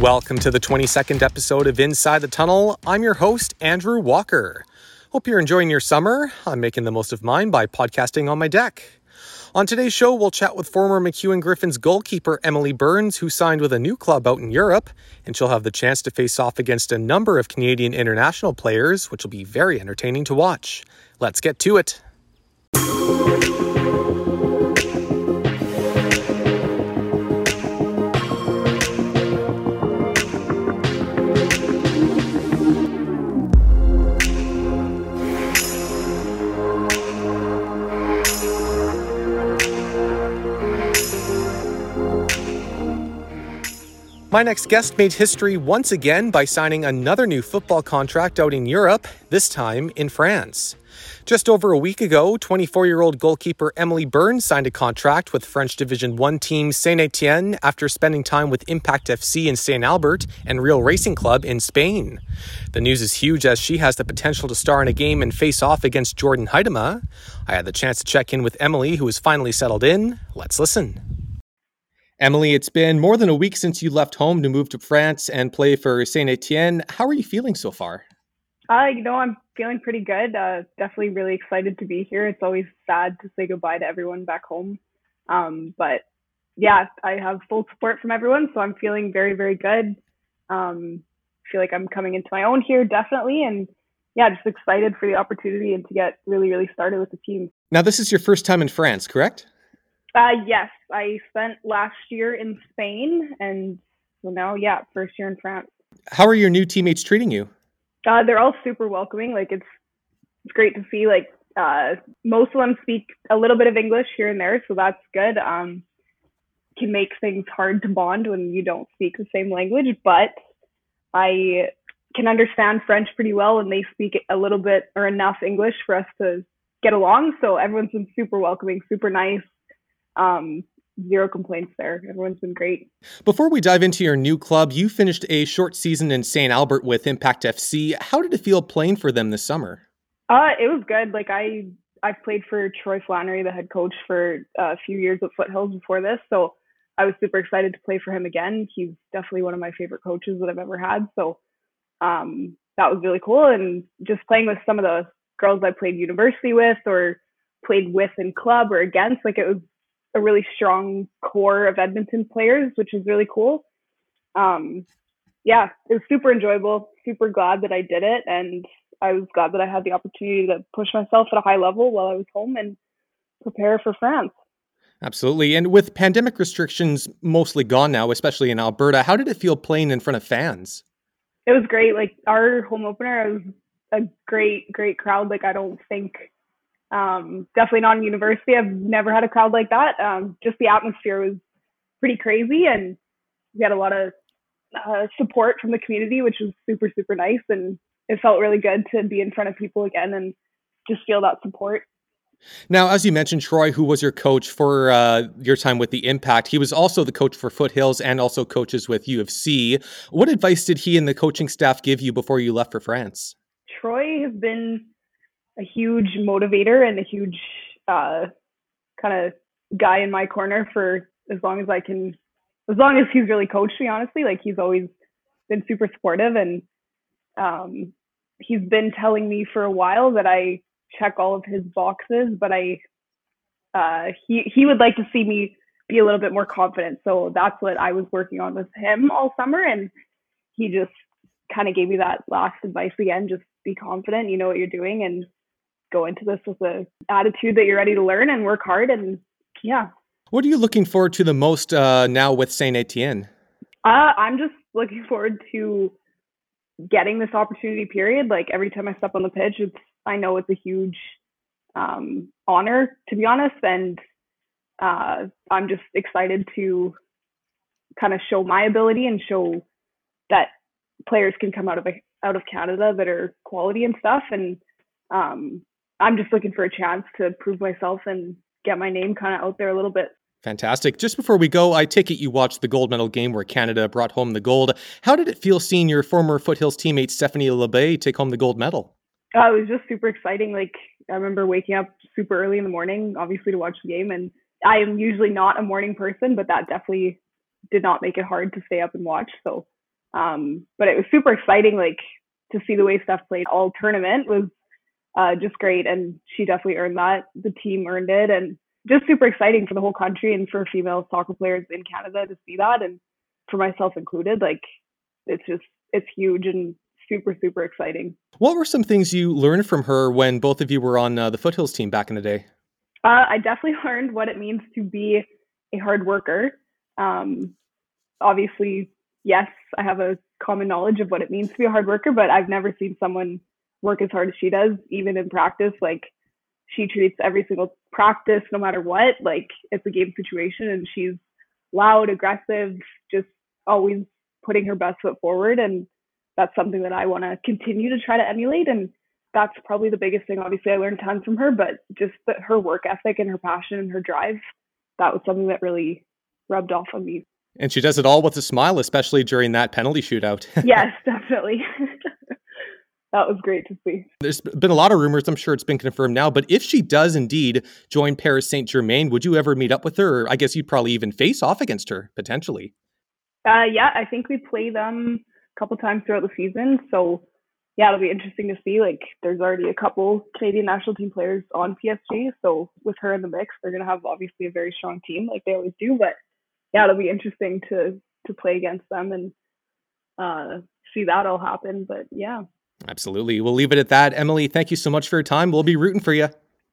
Welcome to the 22nd episode of Inside the Tunnel. I'm your host, Andrew Walker. Hope you're enjoying your summer. I'm making the most of mine by podcasting on my deck. On today's show, we'll chat with former MacEwan Griffins goalkeeper Emily Burns, who signed with a new club out in Europe, and she'll have the chance to face off against a number of Canadian international players, which will be very entertaining to watch. Let's get to it. My next guest made history once again by signing another new football contract out in Europe, this time in France. Just over a week ago, 24 year old goalkeeper Emily Burns signed a contract with French Division 1 team Saint Etienne after spending time with Impact FC in St. Albert and Real Racing Club in Spain. The news is huge as she has the potential to star in a game and face off against Jordyn Huitema. I had the chance to check in with Emily, who has finally settled in. Let's listen. Emily, it's been more than a week since you left home to move to France and play for Saint Etienne. How are you feeling so far? Uh, you know, I'm feeling pretty good. Uh, definitely really excited to be here. It's always sad to say goodbye to everyone back home. Um, but yeah, I have full support from everyone, so I'm feeling very, very good. Um, feel like I'm coming into my own here, definitely. And yeah, just excited for the opportunity and to get really, really started with the team. Now, this is your first time in France, correct? Uh, yes, I spent last year in Spain, and so now, yeah, first year in France. How are your new teammates treating you? Uh, they're all super welcoming. Like it's it's great to see. Like uh, most of them speak a little bit of English here and there, so that's good. Um, can make things hard to bond when you don't speak the same language, but I can understand French pretty well, and they speak a little bit or enough English for us to get along. So everyone's been super welcoming, super nice um, zero complaints there. Everyone's been great. Before we dive into your new club, you finished a short season in St. Albert with Impact FC. How did it feel playing for them this summer? Uh, it was good. Like I, I played for Troy Flannery, the head coach, for a few years at Foothills before this, so I was super excited to play for him again. He's definitely one of my favorite coaches that I've ever had. So um, that was really cool. And just playing with some of the girls I played university with or played with in club or against, like it was a really strong core of Edmonton players, which is really cool. Um, yeah, it was super enjoyable. Super glad that I did it, and I was glad that I had the opportunity to push myself at a high level while I was home and prepare for France. Absolutely. And with pandemic restrictions mostly gone now, especially in Alberta, how did it feel playing in front of fans? It was great. Like our home opener was a great, great crowd. Like I don't think um, definitely not in university. I've never had a crowd like that. Um, just the atmosphere was pretty crazy, and we had a lot of uh, support from the community, which was super super nice, and it felt really good to be in front of people again and just feel that support. Now, as you mentioned, Troy, who was your coach for uh, your time with the Impact, he was also the coach for Foothills and also coaches with U of C. What advice did he and the coaching staff give you before you left for France? Troy has been a huge motivator and a huge uh, kind of guy in my corner for as long as I can, as long as he's really coached me, honestly. Like he's always been super supportive and um, he's been telling me for a while that I check all of his boxes, but I, uh, he, he would like to see me be a little bit more confident. So that's what I was working on with him all summer. And he just kind of gave me that last advice again, just be confident, you know what you're doing and go into this with a attitude that you're ready to learn and work hard and yeah. What are you looking forward to the most uh, now with Saint Etienne? Uh, I'm just looking forward to getting this opportunity. Period. Like every time I step on the pitch, it's I know it's a huge um, honor to be honest, and uh, I'm just excited to kind of show my ability and show that players can come out of a, out of Canada that are quality and stuff. And um, I'm just looking for a chance to prove myself and get my name kind of out there a little bit. Fantastic. Just before we go, I take it you watched the gold medal game where Canada brought home the gold. How did it feel seeing your former Foothills teammate Stephanie Labbé take home the gold medal? Uh, it was just super exciting. Like I remember waking up super early in the morning, obviously to watch the game, and I am usually not a morning person, but that definitely did not make it hard to stay up and watch. So Um, but it was super exciting, like to see the way Steph played all tournament was uh, just great. And she definitely earned that. The team earned it. And just super exciting for the whole country and for female soccer players in Canada to see that. And for myself included, like it's just, it's huge and super, super exciting. What were some things you learned from her when both of you were on uh, the Foothills team back in the day? Uh, I definitely learned what it means to be a hard worker. Um, obviously, yes, I have a common knowledge of what it means to be a hard worker, but I've never seen someone work as hard as she does, even in practice. Like she treats every single practice, no matter what, like it's a game situation, and she's loud, aggressive, just always putting her best foot forward. And that's something that I want to continue to try to emulate. And that's probably the biggest thing. Obviously, I learned tons from her, but just the, her work ethic and her passion and her drive, that was something that really rubbed off on me. And she does it all with a smile, especially during that penalty shootout. yes, definitely. that was great to see. There's been a lot of rumors. I'm sure it's been confirmed now. But if she does indeed join Paris Saint Germain, would you ever meet up with her? Or I guess you'd probably even face off against her potentially. Uh, yeah, I think we play them a couple times throughout the season. So yeah, it'll be interesting to see. Like, there's already a couple Canadian national team players on PSG, so with her in the mix, they're gonna have obviously a very strong team, like they always do. But yeah, it'll be interesting to to play against them and uh, see that all happen. But yeah, absolutely. We'll leave it at that. Emily, thank you so much for your time. We'll be rooting for you.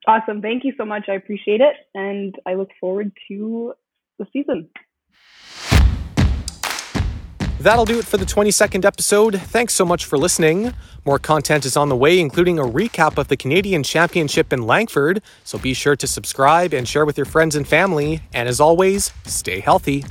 Awesome. Thank you so much. I appreciate it, and I look forward to the season. That'll do it for the 22nd episode. Thanks so much for listening. More content is on the way, including a recap of the Canadian Championship in Langford, so be sure to subscribe and share with your friends and family. And as always, stay healthy.